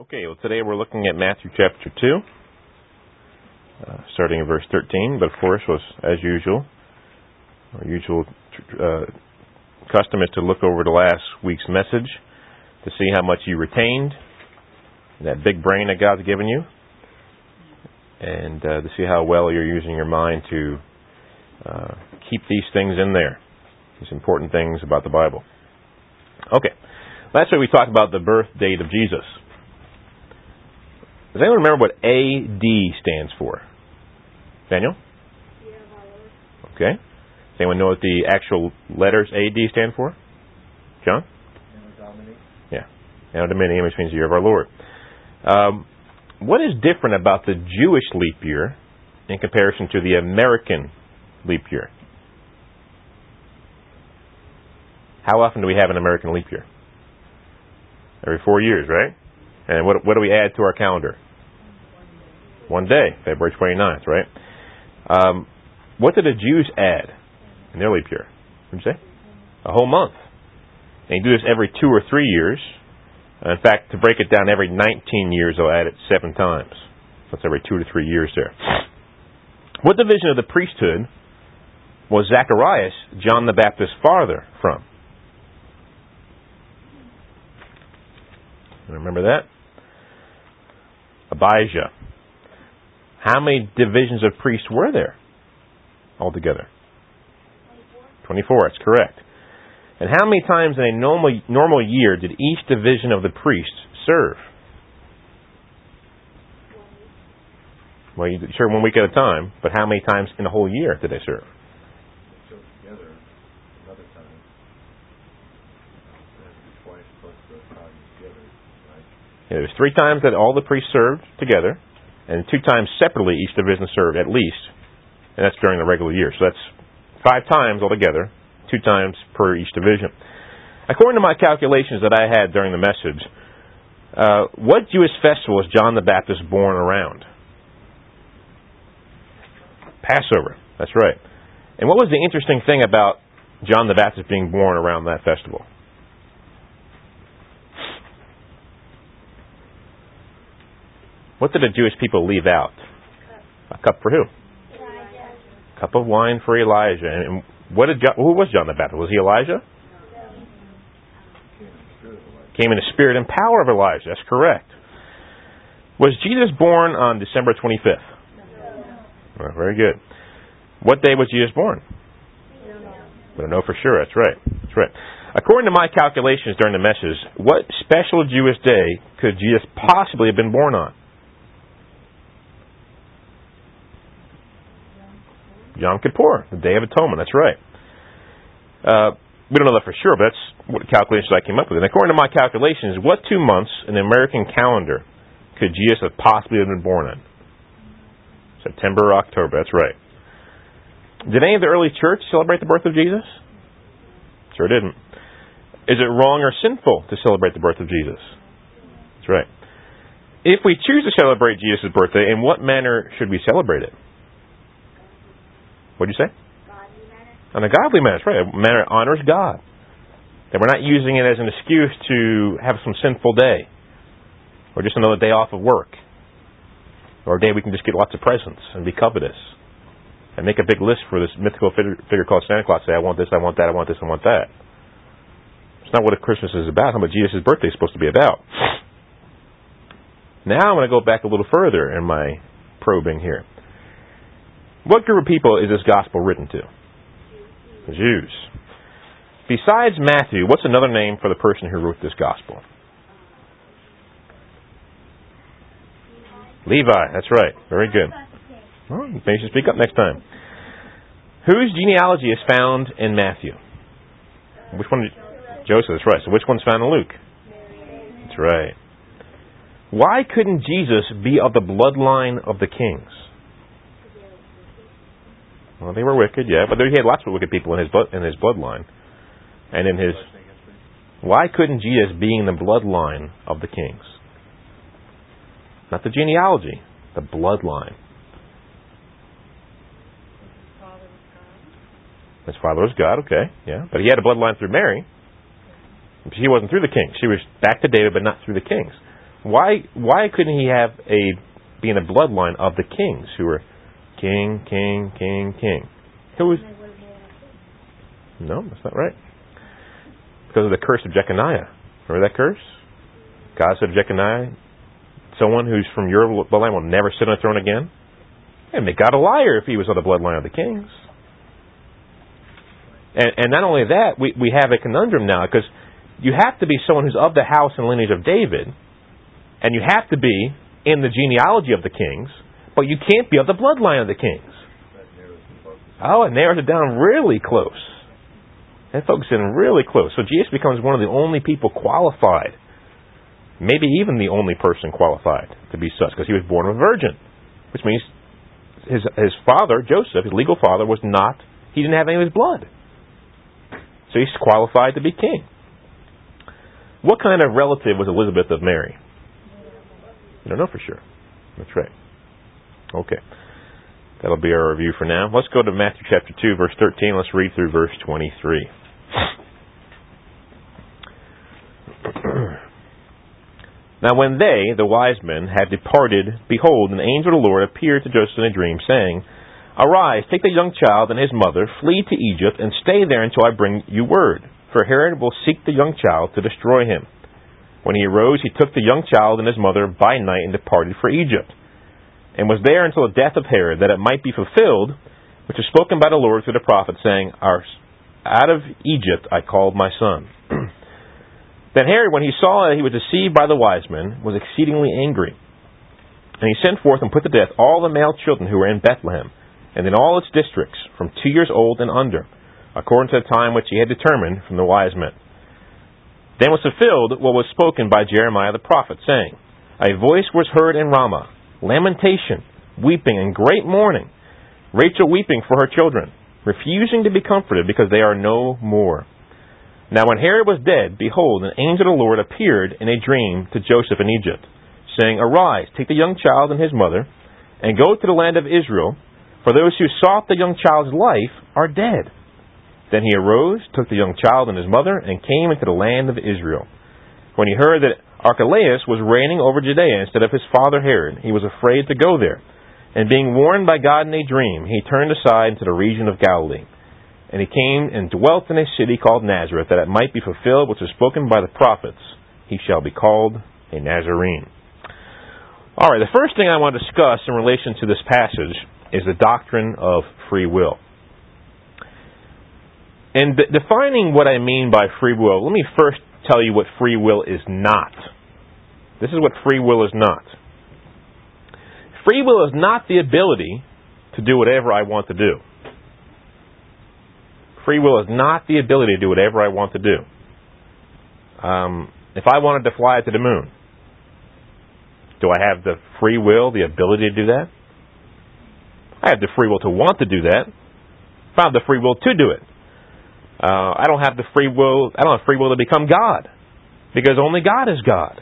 Okay, well, today we're looking at Matthew chapter 2, uh, starting in verse 13. But of course, was as usual, our usual uh, custom is to look over the last week's message to see how much you retained, that big brain that God's given you, and uh, to see how well you're using your mind to uh, keep these things in there, these important things about the Bible. Okay, last week we talked about the birth date of Jesus. Does anyone remember what AD stands for? Daniel? Okay. Does anyone know what the actual letters AD stand for? John? Yeah. Anno Domini, which means the year of our Lord. Um, what is different about the Jewish leap year in comparison to the American leap year? How often do we have an American leap year? Every four years, right? And what, what do we add to our calendar? One day, February 29th, right? Um, what did the Jews add in their leap year? What did you say? A whole month. And you do this every two or three years. In fact, to break it down, every 19 years they'll add it seven times. So that's every two to three years there. What division of the priesthood was Zacharias, John the Baptist's father, from? Remember that? Abijah. How many divisions of priests were there altogether? 24. 24, that's correct. And how many times in a normal, normal year did each division of the priests serve? Well, you serve one week at a time, but how many times in a whole year did they serve? It was three times that all the priests served together, and two times separately each division served at least, and that's during the regular year. So that's five times altogether, two times per each division. According to my calculations that I had during the message, uh, what Jewish festival was John the Baptist born around? Passover. That's right. And what was the interesting thing about John the Baptist being born around that festival? What did the Jewish people leave out? A cup for who? Elijah. A cup of wine for Elijah. And what did John, who was John the Baptist? Was he Elijah? Came in the spirit and power of Elijah. That's correct. Was Jesus born on December 25th? Well, very good. What day was Jesus born? We don't know for sure. That's right. That's right. According to my calculations during the message, what special Jewish day could Jesus possibly have been born on? Yom Kippur, the Day of Atonement. That's right. Uh, we don't know that for sure, but that's what calculations I came up with. And according to my calculations, what two months in the American calendar could Jesus have possibly been born in? September or October. That's right. Did any of the early church celebrate the birth of Jesus? Sure didn't. Is it wrong or sinful to celebrate the birth of Jesus? That's right. If we choose to celebrate Jesus' birthday, in what manner should we celebrate it? What'd you say? On a godly manner, right. A manner that honors God. That we're not using it as an excuse to have some sinful day. Or just another day off of work. Or a day we can just get lots of presents and be covetous. And make a big list for this mythical figure called Santa Claus. Say, I want this, I want that, I want this, I want that. It's not what a Christmas is about. How about Jesus' birthday is supposed to be about. Now I'm going to go back a little further in my probing here. What group of people is this gospel written to? The Jews. Besides Matthew, what's another name for the person who wrote this gospel? Levi, that's right. Very good. Well, maybe you should speak up next time. Whose genealogy is found in Matthew? Which one? Joseph, that's right. So which one's found in Luke? That's right. Why couldn't Jesus be of the bloodline of the kings? Well, they were wicked, yeah, but he had lots of wicked people in his blood, in his bloodline, and in his. Why couldn't Jesus be in the bloodline of the kings? Not the genealogy, the bloodline. His father was God, okay, yeah, but he had a bloodline through Mary. She wasn't through the kings. She was back to David, but not through the kings. Why why couldn't he have a be in a bloodline of the kings who were king, king, king, king? Who was No, that's not right. Because of the curse of Jeconiah. Remember that curse? God said Jeconiah, someone who's from your bloodline will never sit on a throne again. And make God a liar if he was of the bloodline of the kings. And, and not only that, we, we have a conundrum now because you have to be someone who's of the house and lineage of David, and you have to be in the genealogy of the kings, but you can't be of the bloodline of the kings. Oh, it narrows it down really close. That focuses in really close. So Jesus becomes one of the only people qualified, maybe even the only person qualified to be such, because he was born of a virgin, which means his his father Joseph, his legal father, was not. He didn't have any of his blood, so he's qualified to be king. What kind of relative was Elizabeth of Mary? You don't know for sure. That's right. Okay. That'll be our review for now. Let's go to Matthew chapter 2, verse 13. Let's read through verse 23. now, when they, the wise men, had departed, behold, an angel of the Lord appeared to Joseph in a dream, saying, Arise, take the young child and his mother, flee to Egypt, and stay there until I bring you word for Herod will seek the young child to destroy him. When he arose, he took the young child and his mother by night and departed for Egypt, and was there until the death of Herod, that it might be fulfilled, which was spoken by the Lord through the prophet, saying, Out of Egypt I called my son. then Herod, when he saw that he was deceived by the wise men, was exceedingly angry. And he sent forth and put to death all the male children who were in Bethlehem, and in all its districts, from two years old and under according to the time which he had determined from the wise men. Then was fulfilled what was spoken by Jeremiah the prophet, saying, A voice was heard in Ramah, lamentation, weeping, and great mourning, Rachel weeping for her children, refusing to be comforted because they are no more. Now when Herod was dead, behold, an angel of the Lord appeared in a dream to Joseph in Egypt, saying, Arise, take the young child and his mother, and go to the land of Israel, for those who sought the young child's life are dead. Then he arose, took the young child and his mother, and came into the land of Israel. When he heard that Archelaus was reigning over Judea instead of his father Herod, he was afraid to go there. And being warned by God in a dream, he turned aside into the region of Galilee. And he came and dwelt in a city called Nazareth, that it might be fulfilled which was spoken by the prophets. He shall be called a Nazarene. All right, the first thing I want to discuss in relation to this passage is the doctrine of free will. And de- defining what I mean by free will, let me first tell you what free will is not. This is what free will is not. Free will is not the ability to do whatever I want to do. Free will is not the ability to do whatever I want to do. Um, if I wanted to fly to the moon, do I have the free will, the ability to do that? I have the free will to want to do that. I have the free will to do it. Uh, I don't have the free will. I don't have free will to become God, because only God is God.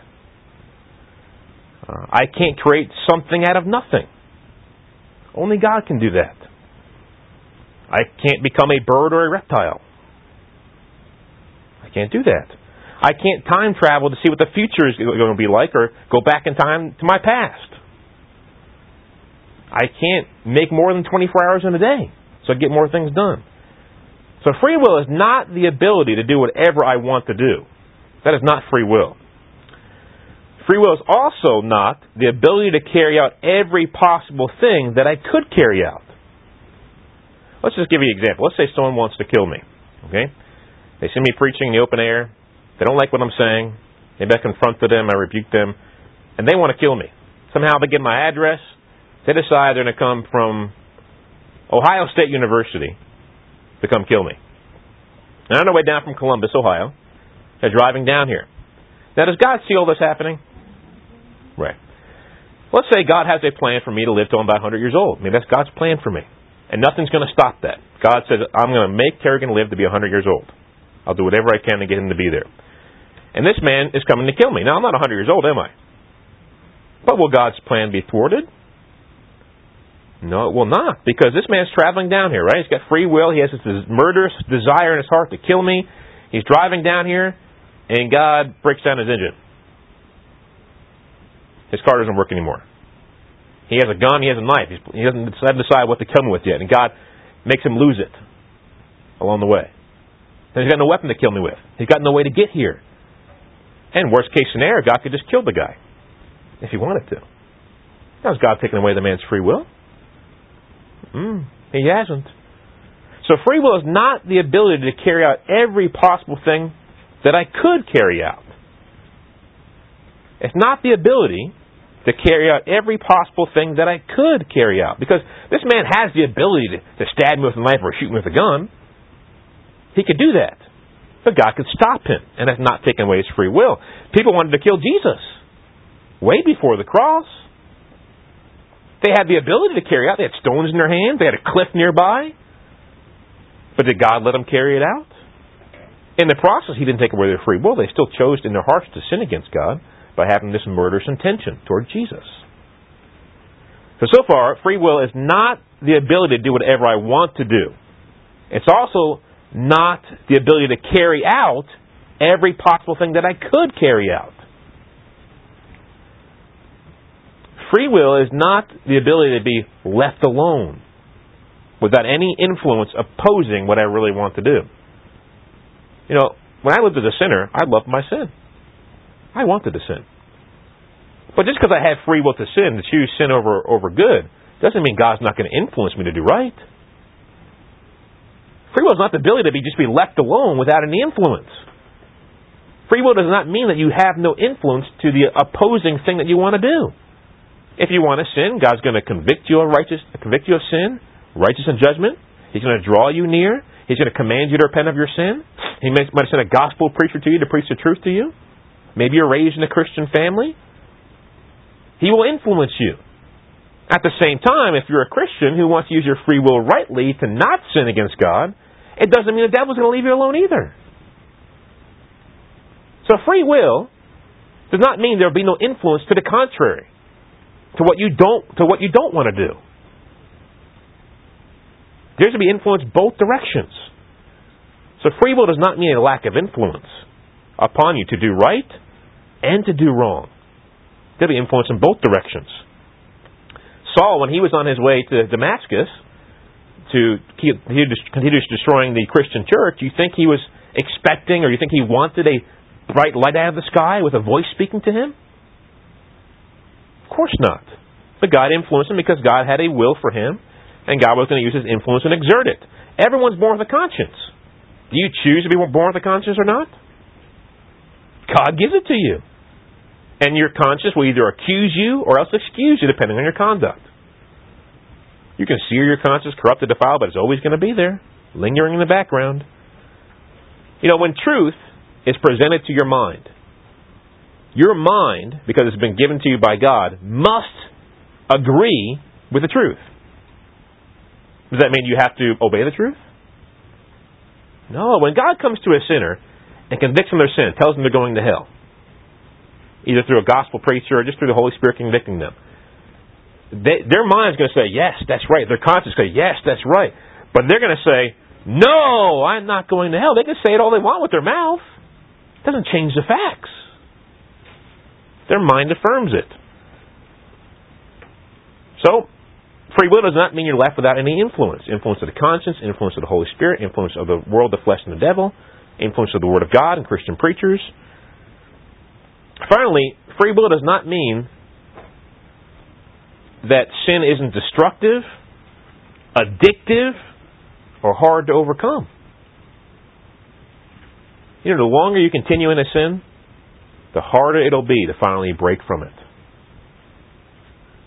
Uh, I can't create something out of nothing. Only God can do that. I can't become a bird or a reptile. I can't do that. I can't time travel to see what the future is going to be like or go back in time to my past. I can't make more than 24 hours in a day, so I get more things done. So free will is not the ability to do whatever I want to do. That is not free will. Free will is also not the ability to carry out every possible thing that I could carry out. Let's just give you an example. Let's say someone wants to kill me. Okay? They see me preaching in the open air. They don't like what I'm saying. Maybe I confronted them, I rebuked them, and they want to kill me. Somehow they get my address. They decide they're going to come from Ohio State University to come kill me. And on their way down from Columbus, Ohio, they're driving down here. Now, does God see all this happening? Right. Let's say God has a plan for me to live till I'm about 100 years old. I mean, that's God's plan for me. And nothing's going to stop that. God says, I'm going to make Kerrigan live to be 100 years old. I'll do whatever I can to get him to be there. And this man is coming to kill me. Now, I'm not 100 years old, am I? But will God's plan be thwarted? No, it will not, because this man's traveling down here, right? He's got free will. He has this murderous desire in his heart to kill me. He's driving down here, and God breaks down his engine. His car doesn't work anymore. He has a gun, he has a knife. He's, he doesn't decide what to kill me with yet. And God makes him lose it along the way. And he's got no weapon to kill me with. He's got no way to get here. And worst case scenario, God could just kill the guy if he wanted to. Now, has God taking away the man's free will? Mm, he hasn't. So free will is not the ability to carry out every possible thing that I could carry out. It's not the ability to carry out every possible thing that I could carry out. Because this man has the ability to, to stab me with a knife or shoot me with a gun. He could do that. But God could stop him, and that's not taking away his free will. People wanted to kill Jesus way before the cross. They had the ability to carry out. They had stones in their hands. They had a cliff nearby. But did God let them carry it out? In the process, He didn't take away their free will. They still chose in their hearts to sin against God by having this murderous intention toward Jesus. So, so far, free will is not the ability to do whatever I want to do. It's also not the ability to carry out every possible thing that I could carry out. Free will is not the ability to be left alone without any influence opposing what I really want to do. You know, when I lived as a sinner, I loved my sin. I wanted to sin. But just because I had free will to sin, to choose sin over, over good, doesn't mean God's not going to influence me to do right. Free will is not the ability to be just be left alone without any influence. Free will does not mean that you have no influence to the opposing thing that you want to do. If you want to sin, God's going to convict you of righteous, convict you of sin, righteous in judgment. He's going to draw you near. He's going to command you to repent of your sin. He might send a gospel preacher to you to preach the truth to you. Maybe you're raised in a Christian family. He will influence you. At the same time, if you're a Christian who wants to use your free will rightly to not sin against God, it doesn't mean the devil's going to leave you alone either. So free will does not mean there'll be no influence to the contrary, to what you don't to what you don't want to do. There's to be influence both directions. So free will does not mean a lack of influence upon you to do right and to do wrong. There'll be influence in both directions. Saul, when he was on his way to Damascus to continue destroying the Christian church, you think he was expecting or you think he wanted a bright light out of the sky with a voice speaking to him? Course not. But God influenced him because God had a will for him and God was going to use his influence and exert it. Everyone's born with a conscience. Do you choose to be born with a conscience or not? God gives it to you. And your conscience will either accuse you or else excuse you depending on your conduct. You can see your conscience corrupt corrupted, defiled, but it's always going to be there, lingering in the background. You know, when truth is presented to your mind, your mind, because it's been given to you by God, must agree with the truth. Does that mean you have to obey the truth? No. When God comes to a sinner and convicts them of their sin, tells them they're going to hell, either through a gospel preacher or just through the Holy Spirit convicting them, they, their mind's going to say, yes, that's right. Their conscience going to say, yes, that's right. But they're going to say, no, I'm not going to hell. They can say it all they want with their mouth. It doesn't change the facts. Their mind affirms it. So, Free will does not mean you're left without any influence. Influence of the conscience, influence of the Holy Spirit, influence of the world, the flesh, and the devil, influence of the Word of God and Christian preachers. Finally, free will does not mean that sin isn't destructive, addictive, or hard to overcome. You know, the longer you continue in a sin, the harder it'll be to finally break from it.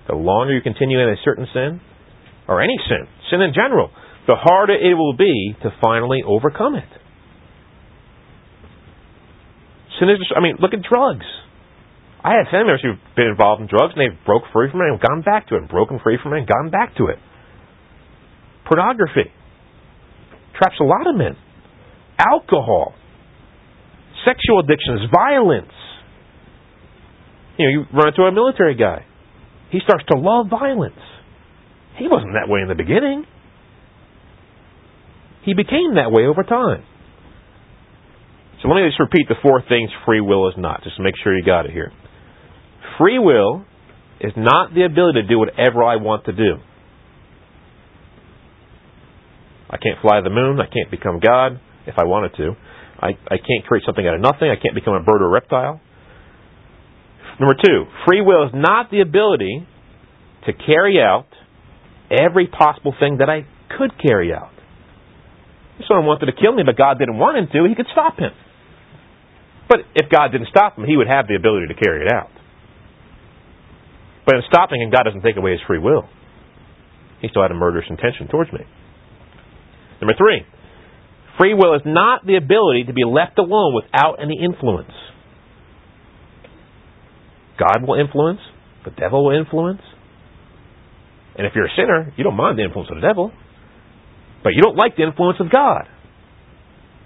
The longer you continue in a certain sin, or any sin, sin in general, the harder it will be to finally overcome it. Sin is, I mean, look at drugs. I have family members who've been involved in drugs and they've broke free from it and gone back to it, and broken free from it and gone back to it. Pornography traps a lot of men. Alcohol, sexual addictions, violence. You know, you run into a military guy he starts to love violence. He wasn't that way in the beginning. He became that way over time. So let me just repeat the four things free will is not, just to make sure you got it here. Free will is not the ability to do whatever I want to do. I can't fly the moon. I can't become God if I wanted to. I, I can't create something out of nothing. I can't become a bird or a reptile. Number two, free will is not the ability to carry out every possible thing that I could carry out. If someone wanted to kill me, but God didn't want him to, he could stop him. But if God didn't stop him, he would have the ability to carry it out. But in stopping him, God doesn't take away his free will. He still had a murderous intention towards me. Number three, free will is not the ability to be left alone without any influence. God will influence, the devil will influence. And if you're a sinner, you don't mind the influence of the devil, but you don't like the influence of God.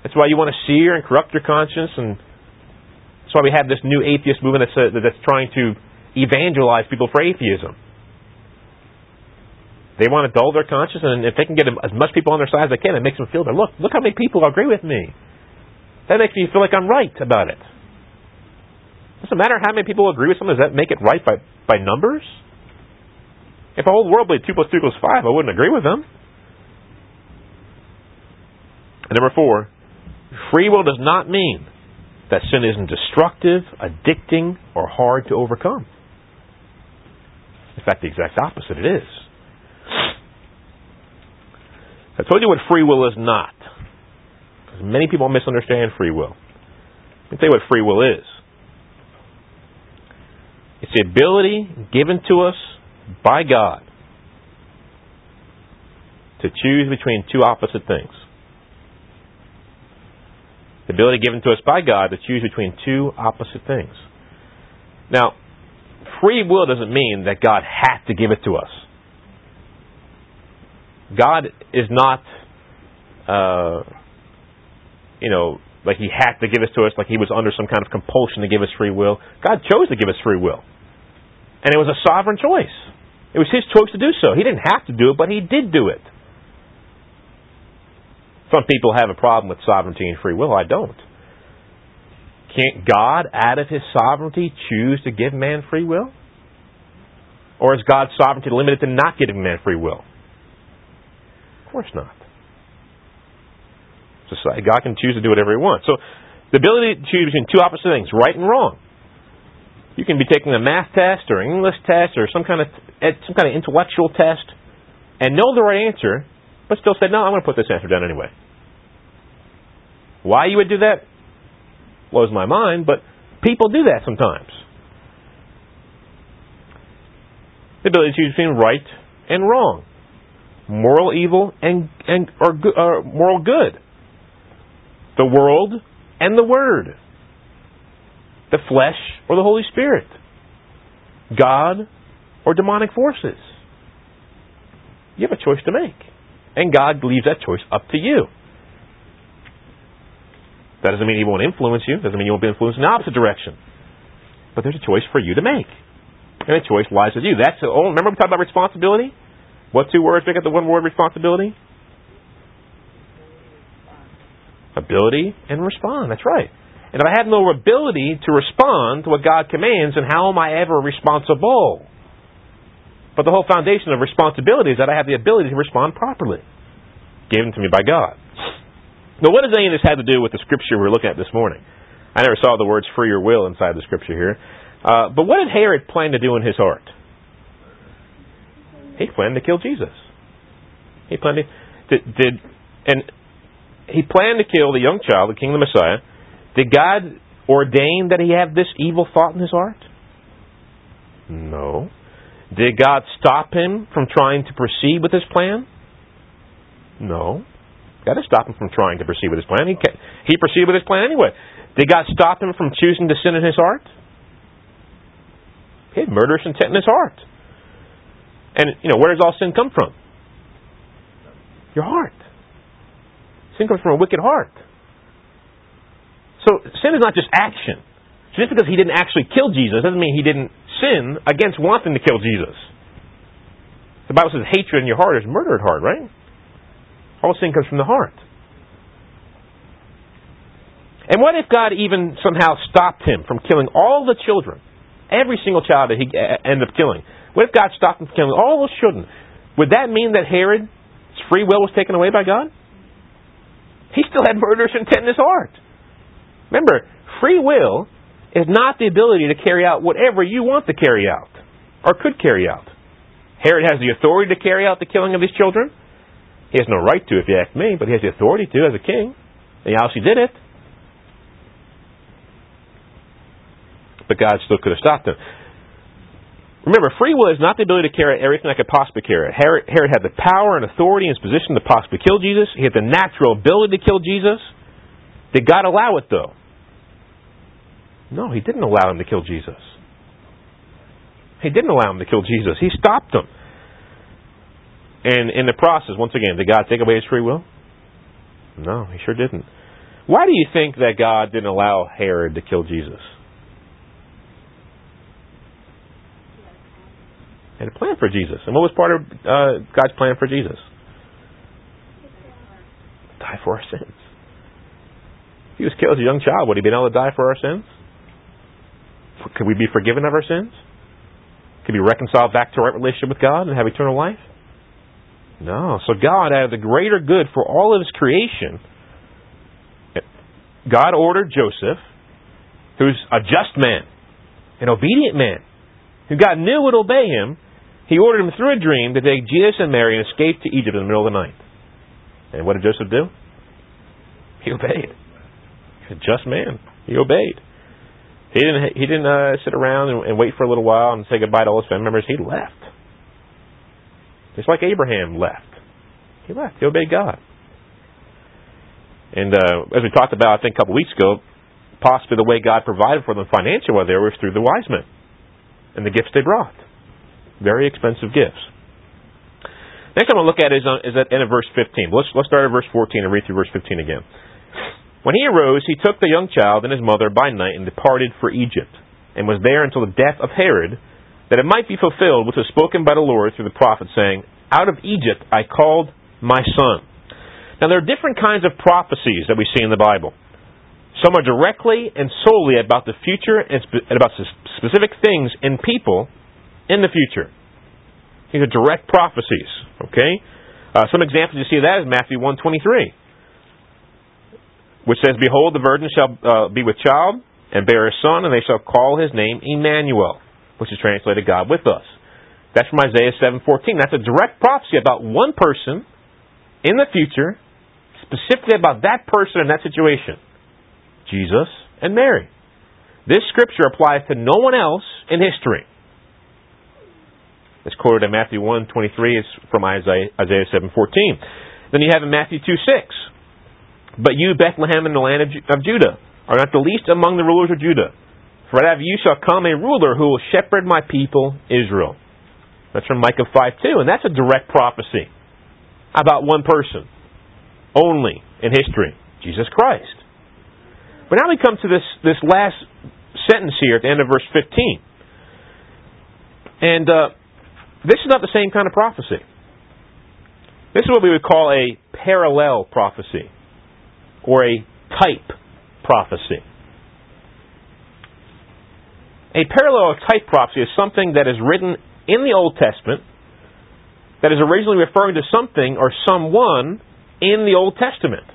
That's why you want to sear and corrupt your conscience, and that's why we have this new atheist movement that's, uh, that's trying to evangelize people for atheism. They want to dull their conscience, and if they can get as much people on their side as they can, it makes them feel that look, look how many people agree with me. That makes me feel like I'm right about it. Doesn't matter how many people agree with something. Does that make it right by by numbers? If the whole world believed two plus two equals five, I wouldn't agree with them. And number four, free will does not mean that sin isn't destructive, addicting, or hard to overcome. In fact, the exact opposite it is. I told you what free will is not. Because many people misunderstand free will. Let me tell you what free will is. The ability given to us by God to choose between two opposite things. The ability given to us by God to choose between two opposite things. Now, free will doesn't mean that God had to give it to us. God is not, uh, you know, like He had to give it to us, like He was under some kind of compulsion to give us free will. God chose to give us free will. And it was a sovereign choice. It was His choice to do so. He didn't have to do it, but He did do it. Some people have a problem with sovereignty and free will. I don't. Can't God, out of His sovereignty, choose to give man free will? Or is God's sovereignty limited to not giving man free will? Of course not. God can choose to do whatever He wants. So, the ability to choose between two opposite things, right and wrong. You can be taking a math test or an English test or some kind of some kind of intellectual test and know the right answer, but still say, no, I'm going to put this answer down anyway. Why you would do that blows my mind, but people do that sometimes. The ability to choose between right and wrong, moral evil and and or, or moral good, the world and the word, the flesh or the Holy Spirit, God or demonic forces. You have a choice to make. And God leaves that choice up to you. That doesn't mean He won't influence you. Doesn't mean you won't be influenced in the opposite direction. But there's a choice for you to make. And the choice lies with you. That's oh, remember we talked about responsibility? What two words make up the one word responsibility? Ability and respond. That's right. And if I have no ability to respond to what God commands, then how am I ever responsible? But the whole foundation of responsibility is that I have the ability to respond properly, given to me by God. Now, what does any of this have to do with the scripture we're looking at this morning? I never saw the words free or will inside the scripture here. Uh, but what did Herod plan to do in his heart? He planned to kill Jesus. He planned to, did, did and he planned to kill the young child, the king, the Messiah. Did God ordain that he have this evil thought in his heart? No. Did God stop him from trying to proceed with his plan? No. God didn't stop him from trying to proceed with his plan. He, he proceeded with his plan anyway. Did God stop him from choosing to sin in his heart? He had murderous intent in his heart. And, you know, where does all sin come from? Your heart. Sin comes from a wicked heart. So sin is not just action. Just because he didn't actually kill Jesus doesn't mean he didn't sin against wanting to kill Jesus. The Bible says hatred in your heart is murder at heart, right? All sin comes from the heart. And what if God even somehow stopped him from killing all the children Every single child that he uh, ended up killing. What if God stopped him from killing all those children? Would that mean that Herod's free will was taken away by God? He still had murderous intent in his heart. Remember, free will is not the ability to carry out whatever you want to carry out or could carry out. Herod has the authority to carry out the killing of his children. He has no right to, if you ask me, but he has the authority to as a king. And he obviously did it. But God still could have stopped him. Remember, free will is not the ability to carry out everything I could possibly carry. Herod, Herod had the power and authority and his position to possibly kill Jesus. He had the natural ability to kill Jesus. Did God allow it, though? No, he didn't allow him to kill Jesus. He didn't allow him to kill Jesus. He stopped him. And in the process, once again, did God take away his free will? No, he sure didn't. Why do you think that God didn't allow Herod to kill Jesus? He had a plan for Jesus. And what was part of uh, God's plan for Jesus? Die for our sins. If he was killed as a young child, would he been able to die for our sins? Could we be forgiven of our sins? Could be reconciled back to a right relationship with God and have eternal life? No. So God, out of the greater good for all of His creation, God ordered Joseph, who's a just man, an obedient man, who God knew would obey him, he ordered him through a dream to take Jesus and Mary and escape to Egypt in the middle of the night. And what did Joseph do? He obeyed. Just man. He obeyed. He didn't. He didn't uh, sit around and, and wait for a little while and say goodbye to all his family members. He left, just like Abraham left. He left. He obeyed God. And uh, as we talked about, I think a couple weeks ago, possibly the way God provided for them financially there was through the wise men and the gifts they brought. Very expensive gifts. Next I'm going to look at is, uh, is at end of verse 15. Let's, let's start at verse 14 and read through verse 15 again. When he arose, he took the young child and his mother by night and departed for Egypt, and was there until the death of Herod, that it might be fulfilled which was spoken by the Lord through the prophet, saying, Out of Egypt I called my son. Now there are different kinds of prophecies that we see in the Bible. Some are directly and solely about the future and, spe- and about specific things and people in the future. These are direct prophecies. Okay, uh, some examples you see of that is Matthew one twenty three which says, Behold, the virgin shall uh, be with child and bear a son, and they shall call his name Emmanuel, which is translated God with us. That's from Isaiah 7:14. That's a direct prophecy about one person in the future, specifically about that person in that situation. Jesus and Mary. This scripture applies to no one else in history. It's quoted in Matthew 1:23. It's from Isaiah, Isaiah 7:14. Then you have in Matthew 2:6. But you, Bethlehem, in the land of, of Judah, are not the least among the rulers of Judah. For out of you shall come a ruler who will shepherd my people, Israel. That's from Micah 5 2, and that's a direct prophecy about one person only in history Jesus Christ. But now we come to this, this last sentence here at the end of verse 15. And uh, this is not the same kind of prophecy. This is what we would call a parallel prophecy or a type prophecy. A parallel type prophecy is something that is written in the Old Testament that is originally referring to something or someone in the Old Testament.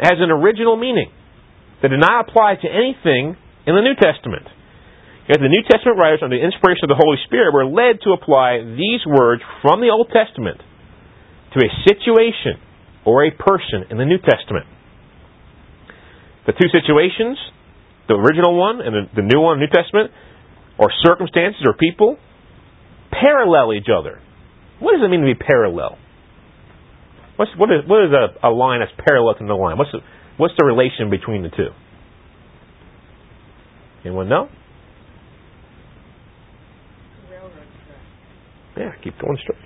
It has an original meaning that did not apply to anything in the New Testament. Yet the New Testament writers, under the inspiration of the Holy Spirit, were led to apply these words from the Old Testament to a situation or a person in the New Testament. The two situations, the original one and the new one, New Testament, or circumstances or people, parallel each other. What does it mean to be parallel? What's, what is, what is a, a line that's parallel to another line? What's the, what's the relation between the two? Anyone know? Yeah, keep going straight.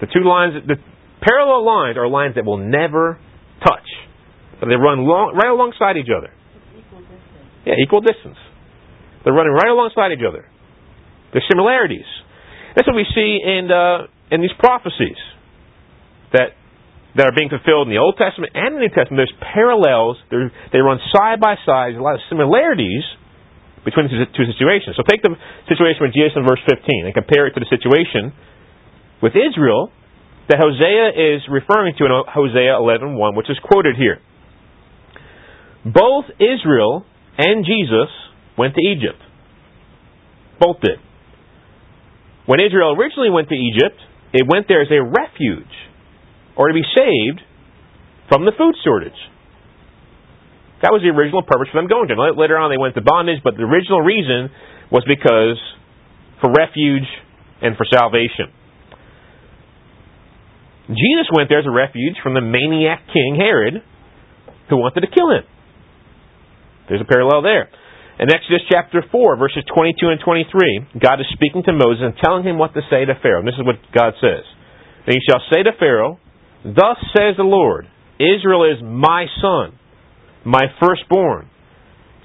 The two lines, the Parallel lines are lines that will never touch. but They run long, right alongside each other. Equal yeah, equal distance. They're running right alongside each other. There's similarities. That's what we see in uh, in these prophecies that that are being fulfilled in the Old Testament and the New Testament. There's parallels. They're, they run side by side. There's a lot of similarities, between the two situations. So take the situation with Jesus in verse 15 and compare it to the situation with Israel that Hosea is referring to in Hosea 11.1, which is quoted here. Both Israel and Jesus went to Egypt. Both did. When Israel originally went to Egypt, it went there as a refuge or to be saved from the food shortage. That was the original purpose for them going to. Later on, they went to bondage, but the original reason was because for refuge and for salvation. Jesus went there as a refuge from the maniac king Herod, who wanted to kill him. There's a parallel there. In Exodus chapter 4, verses 22 and 23, God is speaking to Moses and telling him what to say to Pharaoh. And this is what God says. And he shall say to Pharaoh, Thus says the Lord, Israel is my son my firstborn.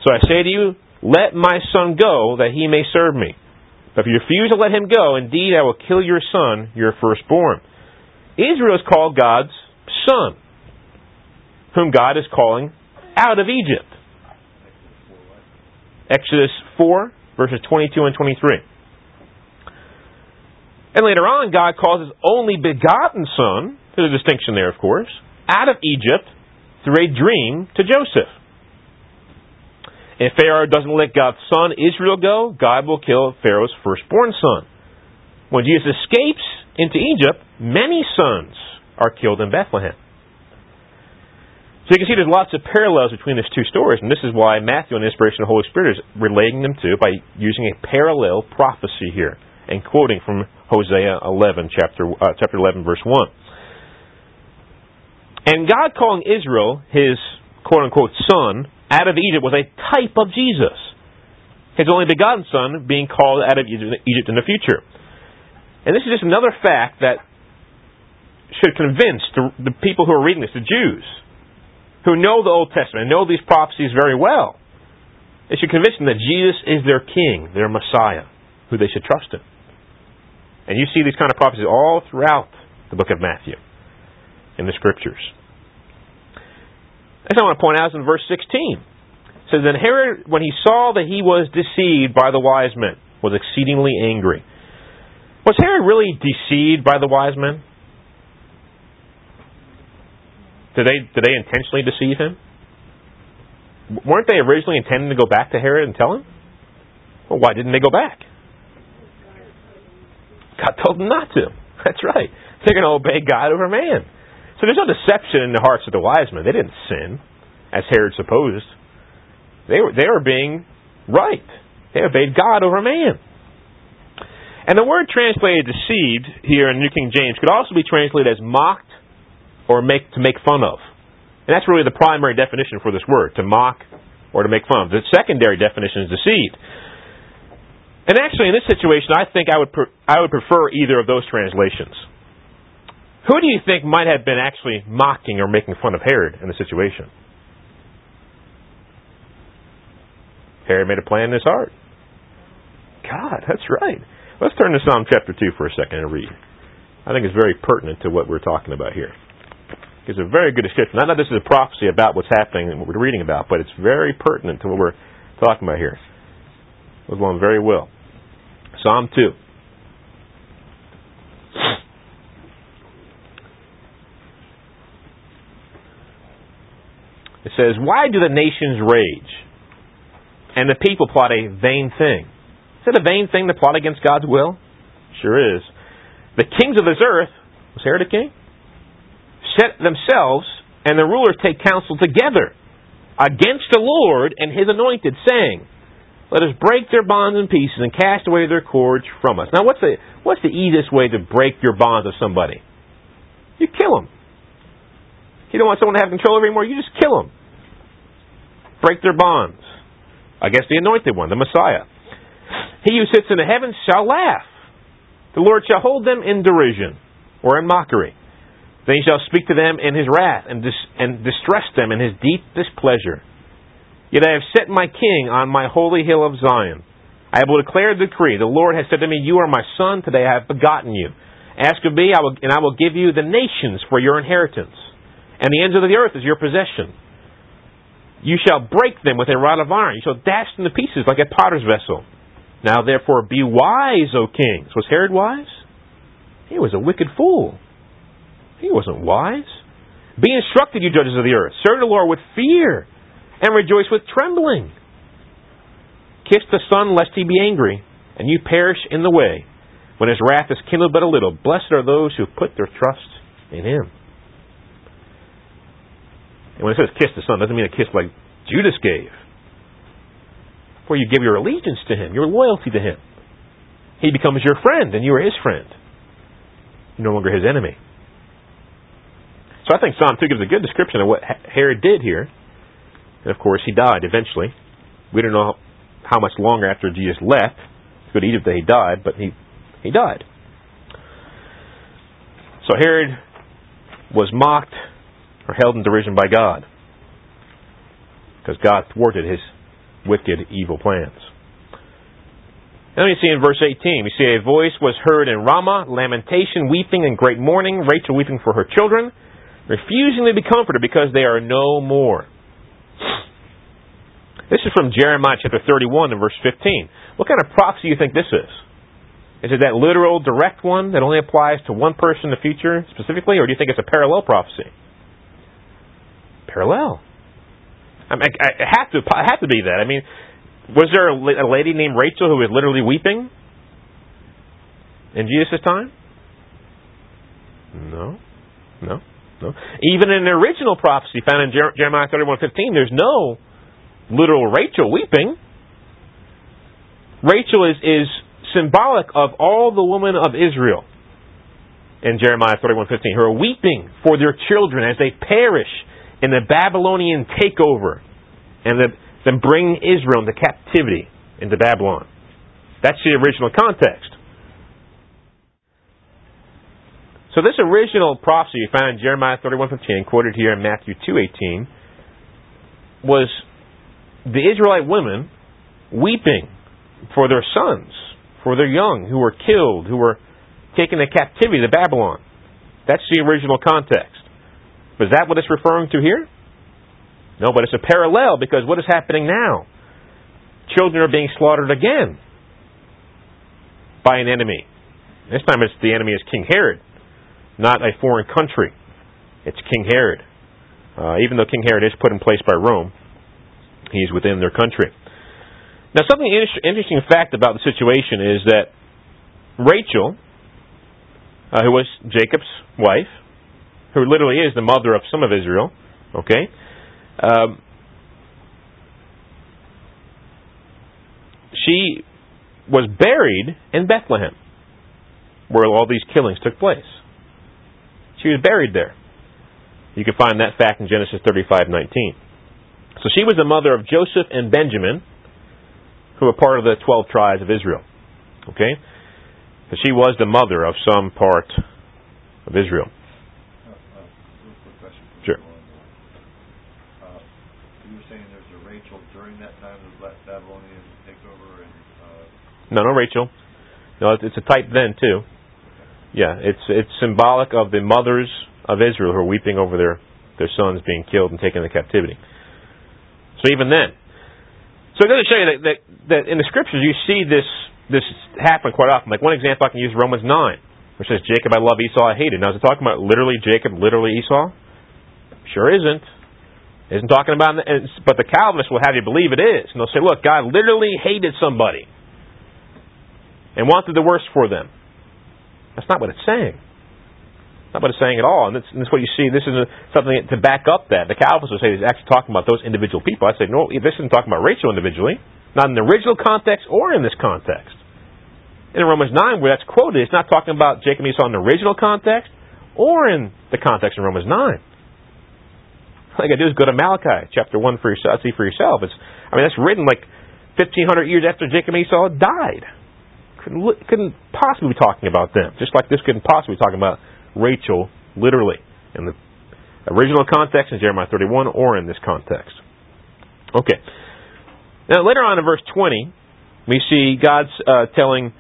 So I say to you, let my son go, that he may serve me. But if you refuse to let him go, indeed I will kill your son, your firstborn. Israel is called God's son, whom God is calling out of Egypt. Exodus 4, verses 22 and 23. And later on, God calls his only begotten son, there's a distinction there, of course, out of Egypt through a dream to Joseph. If Pharaoh doesn't let God's son Israel go, God will kill Pharaoh's firstborn son. When Jesus escapes into Egypt, many sons are killed in Bethlehem. So you can see there's lots of parallels between these two stories, and this is why Matthew, on the inspiration of the Holy Spirit, is relating them to by using a parallel prophecy here and quoting from Hosea 11, chapter uh, chapter 11, verse 1. And God calling Israel his quote unquote son out of Egypt was a type of Jesus. His only begotten son being called out of Egypt in the future. And this is just another fact that should convince the, the people who are reading this, the Jews, who know the Old Testament and know these prophecies very well. It should convince them that Jesus is their king, their Messiah, who they should trust in. And you see these kind of prophecies all throughout the book of Matthew in the scriptures. Next I want to point out is in verse 16. It says, Then Herod, when he saw that he was deceived by the wise men, was exceedingly angry. Was Herod really deceived by the wise men? Did they, did they intentionally deceive him? Weren't they originally intending to go back to Herod and tell him? Well, why didn't they go back? God told them not to. That's right. They're going to obey God over man. So there's no deception in the hearts of the wise men. They didn't sin, as Herod supposed. They were, they were being right. They obeyed God over man. And the word translated deceived here in New King James could also be translated as mocked or make to make fun of. And that's really the primary definition for this word, to mock or to make fun of. The secondary definition is deceived. And actually, in this situation, I think I would pre- I would prefer either of those translations. Who do you think might have been actually mocking or making fun of Herod in the situation? Herod made a plan in his heart. God, that's right. Let's turn to Psalm chapter 2 for a second and read. I think it's very pertinent to what we're talking about here. It's a very good description. Not that this is a prophecy about what's happening and what we're reading about, but it's very pertinent to what we're talking about here. It was one very well. Psalm 2. It says, Why do the nations rage and the people plot a vain thing? Is it a vain thing to plot against God's will? Sure is. The kings of this earth, was Herod a king? Set themselves and the rulers take counsel together against the Lord and his anointed, saying, Let us break their bonds in pieces and cast away their cords from us. Now, what's the, what's the easiest way to break your bonds of somebody? You kill them. You don't want someone to have control over anymore, you just kill them. Break their bonds against the anointed one, the Messiah. He who sits in the heavens shall laugh. The Lord shall hold them in derision or in mockery. Then he shall speak to them in his wrath and, dis- and distress them in his deep displeasure. Yet I have set my king on my holy hill of Zion. I will declare the decree. The Lord has said to me, You are my son. Today I have begotten you. Ask of me, I will, and I will give you the nations for your inheritance and the ends of the earth is your possession. You shall break them with a rod of iron. You shall dash them to pieces like a potter's vessel. Now therefore be wise, O kings. Was Herod wise? He was a wicked fool. He wasn't wise. Be instructed, you judges of the earth. Serve the Lord with fear and rejoice with trembling. Kiss the Son, lest he be angry, and you perish in the way, when his wrath is kindled but a little. Blessed are those who put their trust in him. And when it says kiss the Son, it doesn't mean a kiss like Judas gave. Where you give your allegiance to him, your loyalty to him. He becomes your friend, and you are his friend. You're no longer his enemy. So I think Psalm 2 gives a good description of what Herod did here. And of course, he died eventually. We don't know how much longer after Jesus left to go to Egypt that he died, but he, he died. So Herod was mocked or held in derision by God because God thwarted his wicked, evil plans. Then we see in verse 18, we see a voice was heard in Ramah, lamentation, weeping, and great mourning, Rachel weeping for her children, refusing to be comforted because they are no more. This is from Jeremiah chapter 31 and verse 15. What kind of prophecy do you think this is? Is it that literal, direct one that only applies to one person in the future specifically, or do you think it's a parallel prophecy? Parallel. I mean, it has to, it to be that. I mean, was there a lady named Rachel who was literally weeping in Jesus' time? No, no, no. Even in the original prophecy found in Jeremiah 31:15, there's no literal Rachel weeping. Rachel is, is symbolic of all the women of Israel in Jeremiah 31:15 who are weeping for their children as they perish in the Babylonian takeover and the, then bring Israel into captivity into Babylon. That's the original context. So this original prophecy you find in Jeremiah 31:15 quoted here in Matthew 2:18 was the Israelite women weeping for their sons, for their young who were killed, who were taken into captivity to Babylon. That's the original context. Is that what it's referring to here? No, but it's a parallel because what is happening now? Children are being slaughtered again by an enemy. This time it's the enemy is King Herod, not a foreign country. It's King Herod. Uh, even though King Herod is put in place by Rome, he's within their country. Now, something interesting fact about the situation is that Rachel, uh, who was Jacob's wife, who literally is the mother of some of Israel, okay, um, she was buried in Bethlehem, where all these killings took place. She was buried there. You can find that fact in Genesis 35:19. So she was the mother of Joseph and Benjamin, who were part of the 12 tribes of Israel. Okay? So she was the mother of some part of Israel. Uh, uh, sure. Uh, you were saying there's a Rachel during that time of the Babylonian takeover? And, uh, no, no Rachel. No, it's a type then too. Yeah, it's it's symbolic of the mothers of Israel who are weeping over their their sons being killed and taken into captivity. So even then. So it goes to show you that, that, that in the scriptures you see this this happen quite often. Like one example I can use Romans 9, which says, Jacob I love, Esau I hated. Now is it talking about literally Jacob, literally Esau? Sure isn't. Isn't talking about, but the Calvinists will have you believe it is. And they'll say, look, God literally hated somebody and wanted the worst for them. That's not what it's saying not what it's saying at all. And that's, and that's what you see. This is a, something to back up that. The Calvinists would say it's actually talking about those individual people. I'd say, no, this isn't talking about Rachel individually, not in the original context or in this context. In Romans 9, where that's quoted, it's not talking about Jacob and Esau in the original context or in the context in Romans 9. All you got to do is go to Malachi chapter 1 for yourself, uh, see for yourself. It's, I mean, that's written like 1,500 years after Jacob and Esau died. Couldn't, possibly be talking about them. Just like this couldn't possibly be talking about Rachel literally in the original context in Jeremiah 31 or in this context. Okay. Now, later on in verse 20, we see God's uh, telling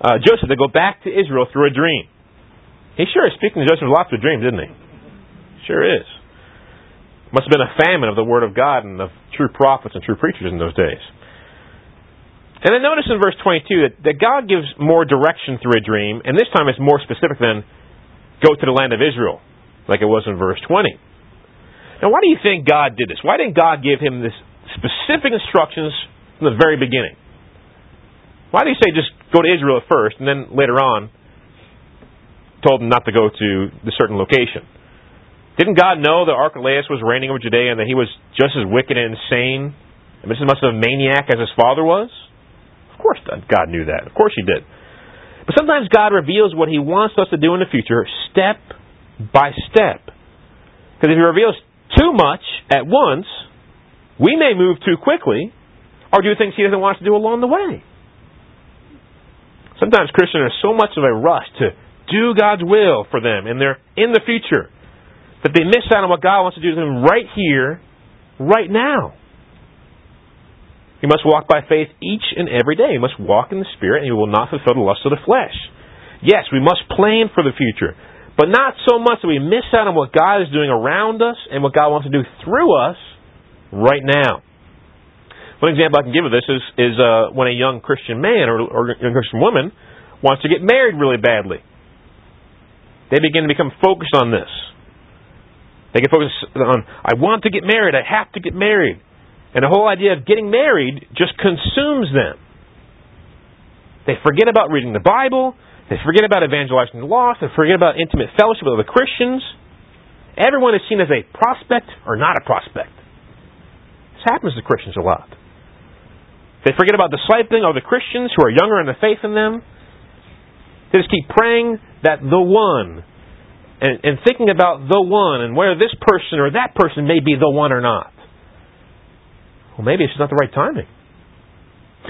uh, Joseph to go back to Israel through a dream. He sure is speaking to Joseph a lot through dreams, isn't he? Sure is. Must have been a famine of the Word of God and of true prophets and true preachers in those days. And then notice in verse 22 that, that God gives more direction through a dream, and this time it's more specific than go to the land of Israel, like it was in verse 20. Now, why do you think God did this? Why didn't God give him this specific instructions from the very beginning? Why did he say just go to Israel at first, and then later on told him not to go to the certain location? Didn't God know that Archelaus was reigning over Judea and that he was just as wicked and insane and just as much of a maniac as his father was? Of course uh, God knew that. Of course he did. But sometimes God reveals what he wants us to do in the future step by step. Because if he reveals too much at once, we may move too quickly or do things he doesn't want us to do along the way. Sometimes Christians are so much of a rush to do God's will for them and they're in the future that they miss out on what God wants to do to them right here, right now. You must walk by faith each and every day. You must walk in the Spirit, and you will not fulfill the lust of the flesh. Yes, we must plan for the future, but not so much that we miss out on what God is doing around us and what God wants to do through us right now. One example I can give of this is, is uh, when a young Christian man or, or a young Christian woman wants to get married really badly. They begin to become focused on this. They get focused on, I want to get married, I have to get married. And the whole idea of getting married just consumes them. They forget about reading the Bible, they forget about evangelizing the lost, they forget about intimate fellowship with other Christians. Everyone is seen as a prospect or not a prospect. This happens to Christians a lot. They forget about discipling other Christians who are younger in the faith than them. They just keep praying that the one and, and thinking about the one and whether this person or that person may be the one or not. Well, maybe it's just not the right timing.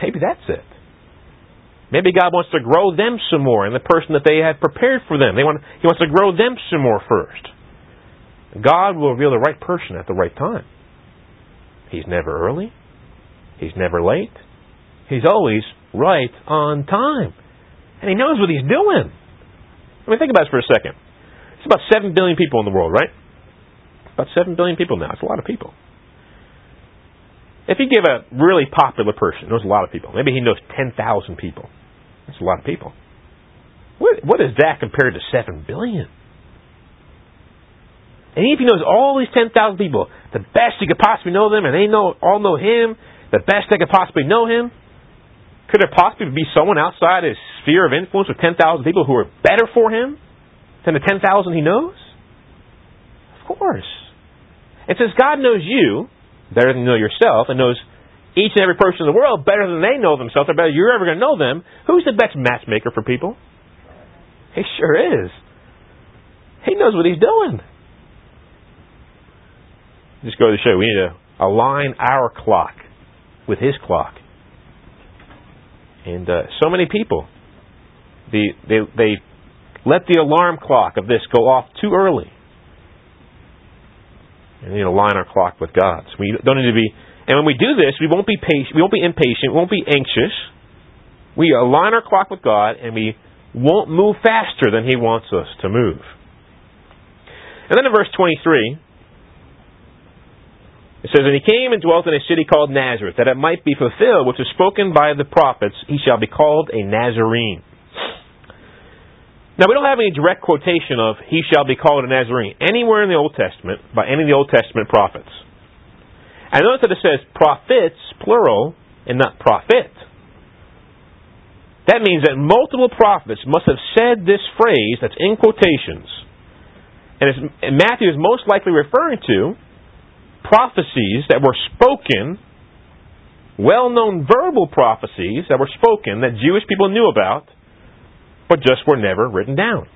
Maybe that's it. Maybe God wants to grow them some more and the person that they had prepared for them. They want, he wants to grow them some more first. God will reveal the right person at the right time. He's never early. He's never late. He's always right on time. And he knows what he's doing. I mean, think about this for a second. It's about 7 billion people in the world, right? About 7 billion people now. It's a lot of people. If you give a really popular person, knows a lot of people, maybe he knows 10,000 people. That's a lot of people. What, what is that compared to 7 billion? And if he knows all these 10,000 people, the best he could possibly know them, and they know all know him, the best they could possibly know him, could there possibly be someone outside his sphere of influence with 10,000 people who are better for him? than the 10,000 he knows? Of course. And since God knows you better than you know yourself and knows each and every person in the world better than they know themselves or better than you're ever going to know them, who's the best matchmaker for people? He sure is. He knows what he's doing. Just go to show we need to align our clock with his clock. And uh, so many people, the, they, they let the alarm clock of this go off too early. And need to line our clock with God's. We don't need to be and when we do this, we won't be patient, we won't be impatient, we won't be anxious. We align our clock with God and we won't move faster than He wants us to move. And then in verse 23, it says, And he came and dwelt in a city called Nazareth, that it might be fulfilled which was spoken by the prophets, he shall be called a Nazarene. Now, we don't have any direct quotation of, he shall be called a Nazarene, anywhere in the Old Testament by any of the Old Testament prophets. And notice that it says prophets, plural, and not prophet. That means that multiple prophets must have said this phrase that's in quotations. And, and Matthew is most likely referring to prophecies that were spoken, well known verbal prophecies that were spoken that Jewish people knew about but just were never written down.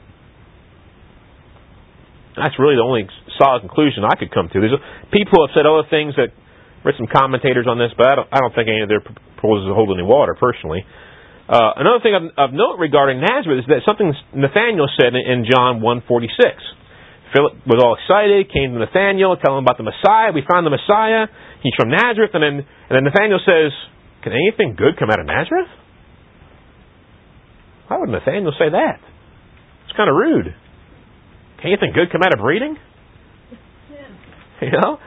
That's really the only solid conclusion I could come to. There's people have said other things that read some commentators on this, but I don't, I don't think any of their proposals hold any water personally. Uh, another thing of, of, note regarding Nazareth is that something Nathaniel said in, in John 1:46. Philip was all excited, came to Nathaniel, telling him about the Messiah. We found the Messiah. He's from Nazareth, and then and then Nathaniel says, "Can anything good come out of Nazareth?" Why would Nathaniel say that? It's kind of rude. Can anything good come out of breeding? You know?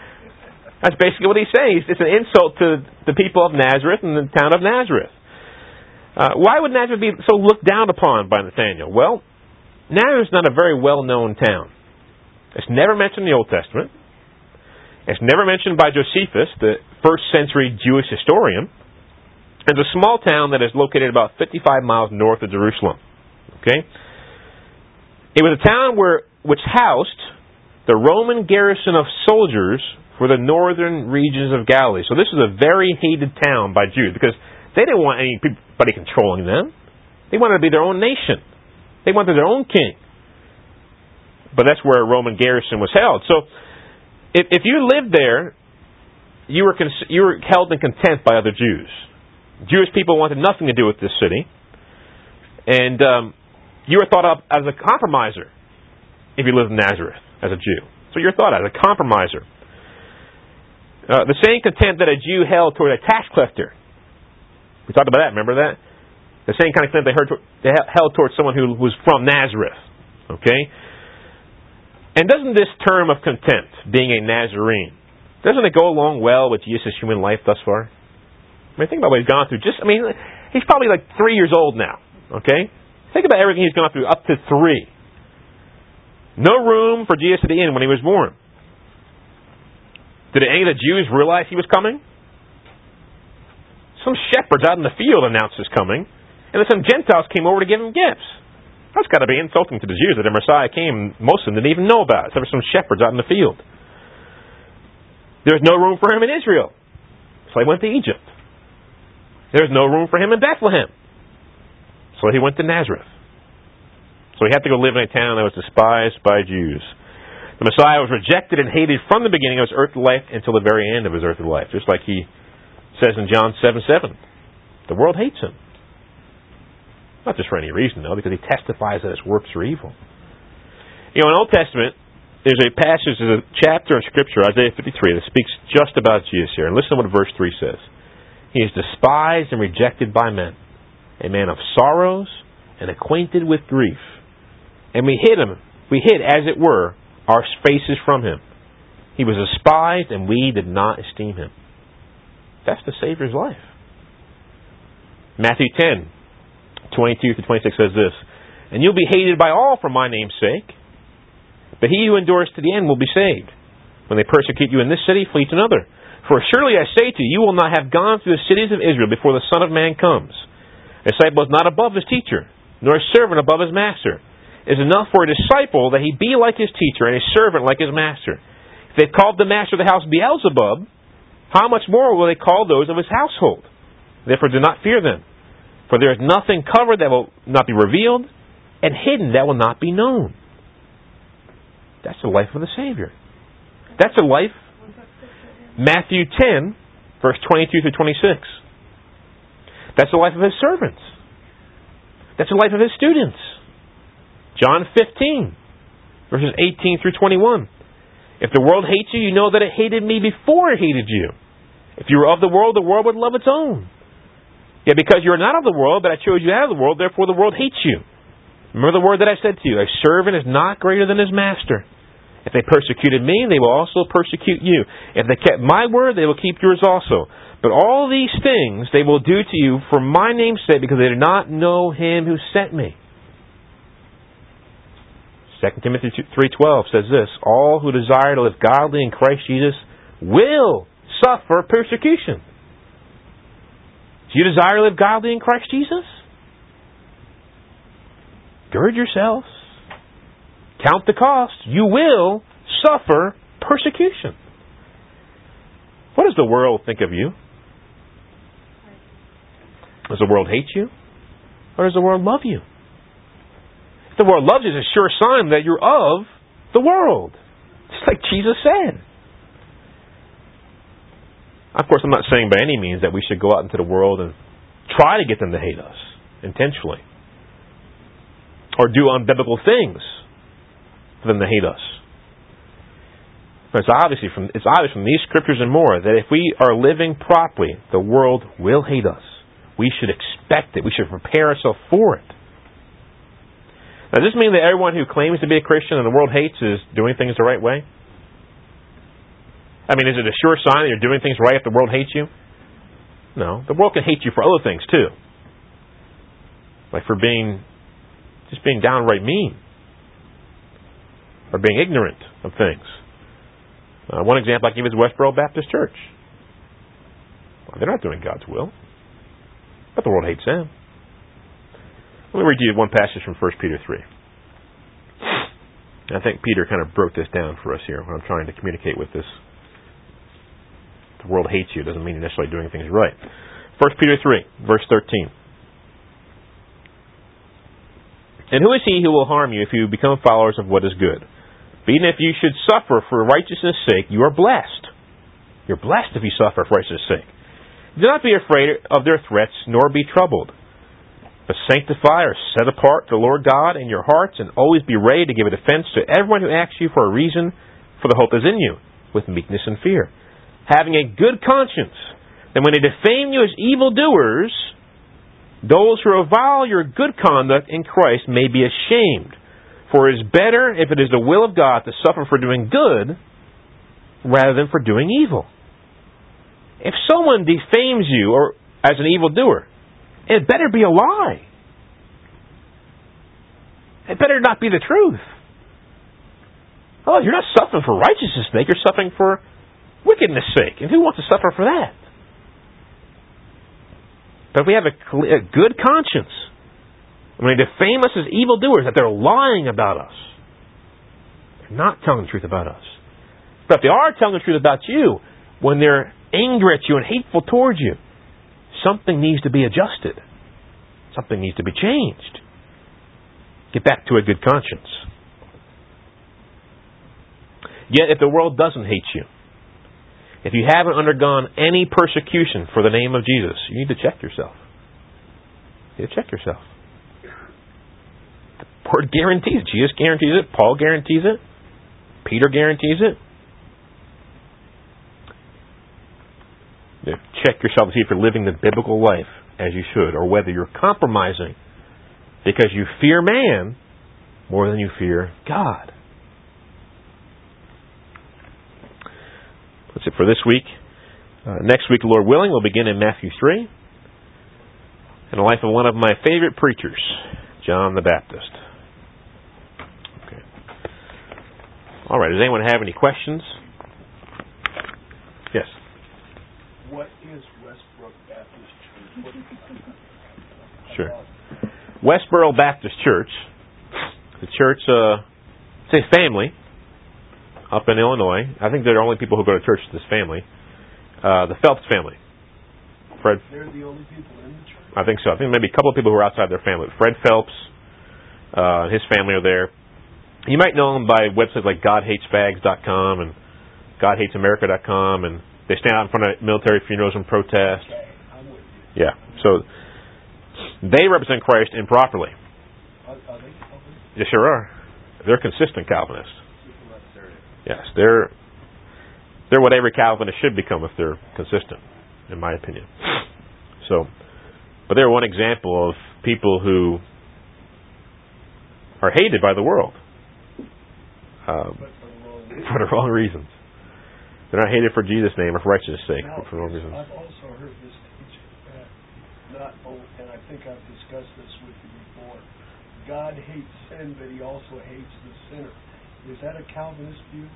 That's basically what he's saying. It's an insult to the people of Nazareth and the town of Nazareth. Uh, why would Nazareth be so looked down upon by Nathaniel? Well, Nazareth's not a very well known town. It's never mentioned in the Old Testament. It's never mentioned by Josephus, the first century Jewish historian. It's a small town that is located about 55 miles north of Jerusalem. Okay? It was a town where which housed the Roman garrison of soldiers for the northern regions of Galilee. So this was a very hated town by Jews because they didn't want anybody controlling them. They wanted to be their own nation. They wanted their own king. But that's where a Roman garrison was held. So if, if you lived there, you were, cons- you were held in contempt by other Jews. Jewish people wanted nothing to do with this city. And um, you were thought of as a compromiser if you lived in Nazareth as a Jew. So you're thought of as a compromiser. Uh, the same contempt that a Jew held toward a tax collector. We talked about that, remember that? The same kind of contempt they, heard, they held towards someone who was from Nazareth. Okay? And doesn't this term of contempt, being a Nazarene, doesn't it go along well with Jesus' human life thus far? I mean, think about what he's gone through. Just, I mean, he's probably like three years old now. Okay? Think about everything he's gone through up to three. No room for Jesus at the inn when he was born. Did any of the Jews realize he was coming? Some shepherds out in the field announced his coming, and then some Gentiles came over to give him gifts. That's got to be insulting to the Jews that the Messiah came. Most of them didn't even know about it. There were some shepherds out in the field. There was no room for him in Israel, so he went to Egypt. There was no room for him in Bethlehem, so he went to Nazareth. So he had to go live in a town that was despised by Jews. The Messiah was rejected and hated from the beginning of his earthly life until the very end of his earthly life, just like he says in John 7 7. The world hates him. Not just for any reason, though, because he testifies that his works are evil. You know, in Old Testament, there's a passage, there's a chapter in Scripture, Isaiah 53, that speaks just about Jesus here. And listen to what verse 3 says. He is despised and rejected by men, a man of sorrows and acquainted with grief. And we hid him, we hid, as it were, our faces from him. He was despised, and we did not esteem him. That's the Savior's life. Matthew 10, 22 to 26 says this And you'll be hated by all for my name's sake, but he who endures to the end will be saved. When they persecute you in this city, flee to another. For surely I say to you, you will not have gone through the cities of Israel before the Son of Man comes. A disciple is not above his teacher, nor a servant above his master is enough for a disciple that he be like his teacher and a servant like his master. If they've called the master of the house Beelzebub, how much more will they call those of his household? Therefore do not fear them. For there is nothing covered that will not be revealed, and hidden that will not be known. That's the life of the Savior. That's the life. Matthew 10, verse 22 through 26. That's the life of his servants. That's the life of his students. John 15, verses 18 through 21. If the world hates you, you know that it hated me before it hated you. If you were of the world, the world would love its own. Yet because you are not of the world, but I chose you out of the world, therefore the world hates you. Remember the word that I said to you A servant is not greater than his master. If they persecuted me, they will also persecute you. If they kept my word, they will keep yours also. But all these things they will do to you for my name's sake, because they do not know him who sent me. 2 Timothy 3:12 says this, all who desire to live godly in Christ Jesus will suffer persecution. Do you desire to live godly in Christ Jesus? Gird yourselves. Count the cost. You will suffer persecution. What does the world think of you? Does the world hate you? Or does the world love you? If the world loves you, it's a sure sign that you're of the world. Just like Jesus said. Of course, I'm not saying by any means that we should go out into the world and try to get them to hate us intentionally or do unbiblical things to hate us. It's obviously from it's obvious from these scriptures and more that if we are living properly, the world will hate us. We should expect it. We should prepare ourselves for it. Now, does this mean that everyone who claims to be a Christian and the world hates is doing things the right way? I mean, is it a sure sign that you're doing things right if the world hates you? No. The world can hate you for other things too. Like for being, just being downright mean. Or being ignorant of things. Uh, one example I give is Westboro Baptist Church. Well, they're not doing God's will. But the world hates them. Let me read you one passage from 1 Peter 3. I think Peter kind of broke this down for us here when I'm trying to communicate with this. The world hates you doesn't mean you're necessarily doing things right. 1 Peter 3, verse 13. And who is he who will harm you if you become followers of what is good? Even if you should suffer for righteousness' sake, you are blessed. You're blessed if you suffer for righteousness' sake. Do not be afraid of their threats, nor be troubled. But sanctify or set apart the Lord God in your hearts, and always be ready to give a defense to everyone who asks you for a reason for the hope is in you, with meekness and fear. Having a good conscience, that when they defame you as evildoers, those who revile your good conduct in Christ may be ashamed. For it is better, if it is the will of God, to suffer for doing good rather than for doing evil. If someone defames you or as an evildoer, it better be a lie. It better not be the truth. Oh, you're not suffering for righteousness' sake, you're suffering for wickedness' sake. And who wants to suffer for that? But if we have a, a good conscience, when they defame us as evildoers, that they're lying about us, they're not telling the truth about us. But if they are telling the truth about you, when they're angry at you and hateful towards you, something needs to be adjusted. Something needs to be changed. Get back to a good conscience. Yet, if the world doesn't hate you, if you haven't undergone any persecution for the name of Jesus, you need to check yourself. You need to check yourself. Word guarantees. Jesus guarantees it. Paul guarantees it. Peter guarantees it. check yourself to see if you're living the biblical life as you should, or whether you're compromising because you fear man more than you fear God. That's it for this week. Uh, next week, Lord willing, we'll begin in Matthew 3 in the life of one of my favorite preachers, John the Baptist. Okay. All right, does anyone have any questions? Yes. What is Westbrook Baptist Church? Sure. Westboro Baptist Church, the church, uh, it's a family up in Illinois. I think they're the only people who go to church with this family. Uh, the Phelps family. Fred. They're the only people in the church. I think so. I think maybe a couple of people who are outside their family. Fred Phelps, uh, his family are there. You might know them by websites like GodHatesFags.com and GodHatesAmerica.com, and they stand out in front of military funerals and protest. Yeah, so they represent Christ improperly. Are, are they Yes, sure are. They're consistent Calvinists. Yes, they're they're what every Calvinist should become if they're consistent, in my opinion. So, but they're one example of people who are hated by the world um, for the wrong reasons. They're not hated for Jesus' name or for righteousness' sake, now, for the wrong reasons. I've also heard this teaching that not, and I think I've discussed this with you before. God hates sin, but He also hates the sinner. Is that a Calvinist view?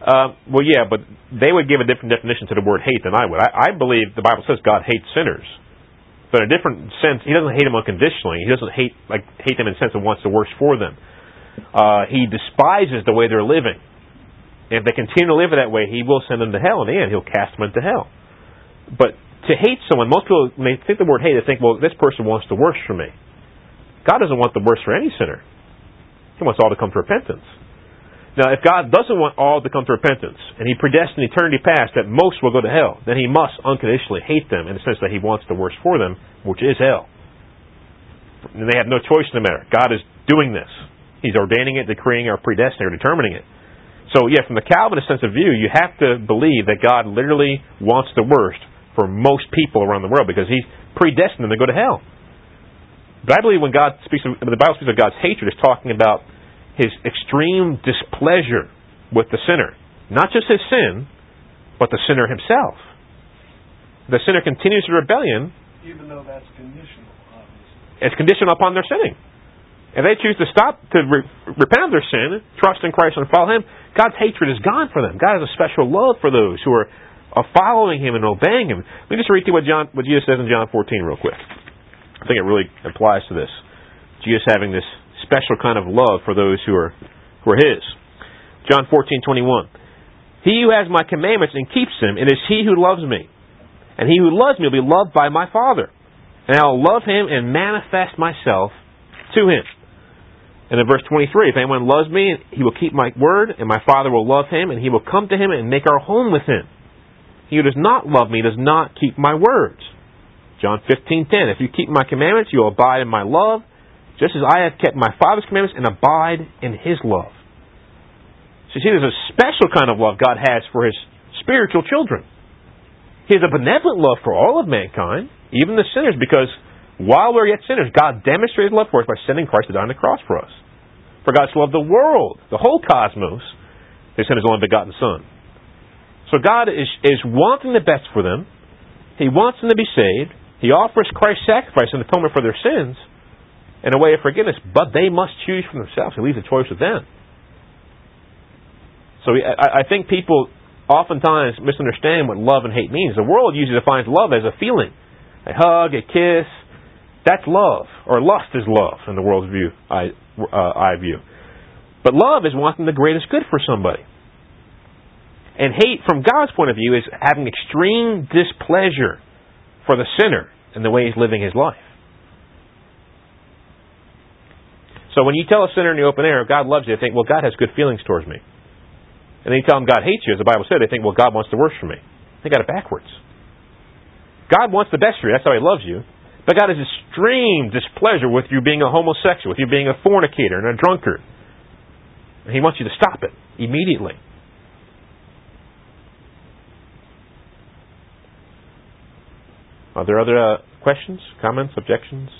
Uh, well, yeah, but they would give a different definition to the word hate than I would. I, I believe the Bible says God hates sinners, but in a different sense, He doesn't hate them unconditionally. He doesn't hate like hate them in the sense of wants the worst for them. Uh, he despises the way they're living. If they continue to live that way, He will send them to hell in the end. He'll cast them into hell. But to hate someone, most people when they think the word hate, they think, well, this person wants the worst for me. God doesn't want the worst for any sinner. He wants all to come to repentance. Now, if God doesn't want all to come to repentance, and He predestined eternity past that most will go to hell, then He must unconditionally hate them in the sense that He wants the worst for them, which is hell. And they have no choice in the matter. God is doing this. He's ordaining it, decreeing, or predestining, or determining it. So, yeah, from the Calvinist sense of view, you have to believe that God literally wants the worst for most people around the world because He's predestined them to go to hell. But I believe when God speaks, of, the Bible speaks of God's hatred, it's talking about his extreme displeasure with the sinner. Not just his sin, but the sinner himself. The sinner continues the rebellion. Even though that's conditional, obviously. It's conditional upon their sinning. If they choose to stop to re- repent of their sin, trust in Christ and follow Him, God's hatred is gone for them. God has a special love for those who are, are following Him and obeying Him. Let me just read to you what, John, what Jesus says in John 14 real quick. I think it really applies to this. Jesus having this special kind of love for those who are, who are His. John 14:21. He who has my commandments and keeps them, it is he who loves me. And he who loves me will be loved by my Father. And I will love him and manifest myself to him. And in verse 23, if anyone loves me, he will keep my word, and my Father will love him, and he will come to him and make our home with him. He who does not love me does not keep my words. John 15:10 If you keep my commandments, you will abide in my love, just as I have kept my Father's commandments and abide in his love. So you see, there's a special kind of love God has for his spiritual children. He has a benevolent love for all of mankind, even the sinners, because while we're yet sinners, God demonstrated love for us by sending Christ to die on the cross for us. For God so loved the world, the whole cosmos, they sent His only begotten Son. So God is, is wanting the best for them. He wants them to be saved. He offers Christ's sacrifice and atonement for their sins and a way of forgiveness, but they must choose for themselves. He leaves the choice with them. So I, I think people oftentimes misunderstand what love and hate means. The world usually defines love as a feeling, a hug, a kiss. That's love, or lust is love in the world's view. I, uh, I view. But love is wanting the greatest good for somebody. And hate, from God's point of view, is having extreme displeasure for the sinner and the way he's living his life. So when you tell a sinner in the open air, God loves you, they think, well, God has good feelings towards me. And then you tell them God hates you, as the Bible said, they think, well, God wants the worst for me. They got it backwards. God wants the best for you. That's how He loves you. But God has extreme displeasure with you being a homosexual, with you being a fornicator and a drunkard. And He wants you to stop it immediately. Are there other uh, questions, comments, objections?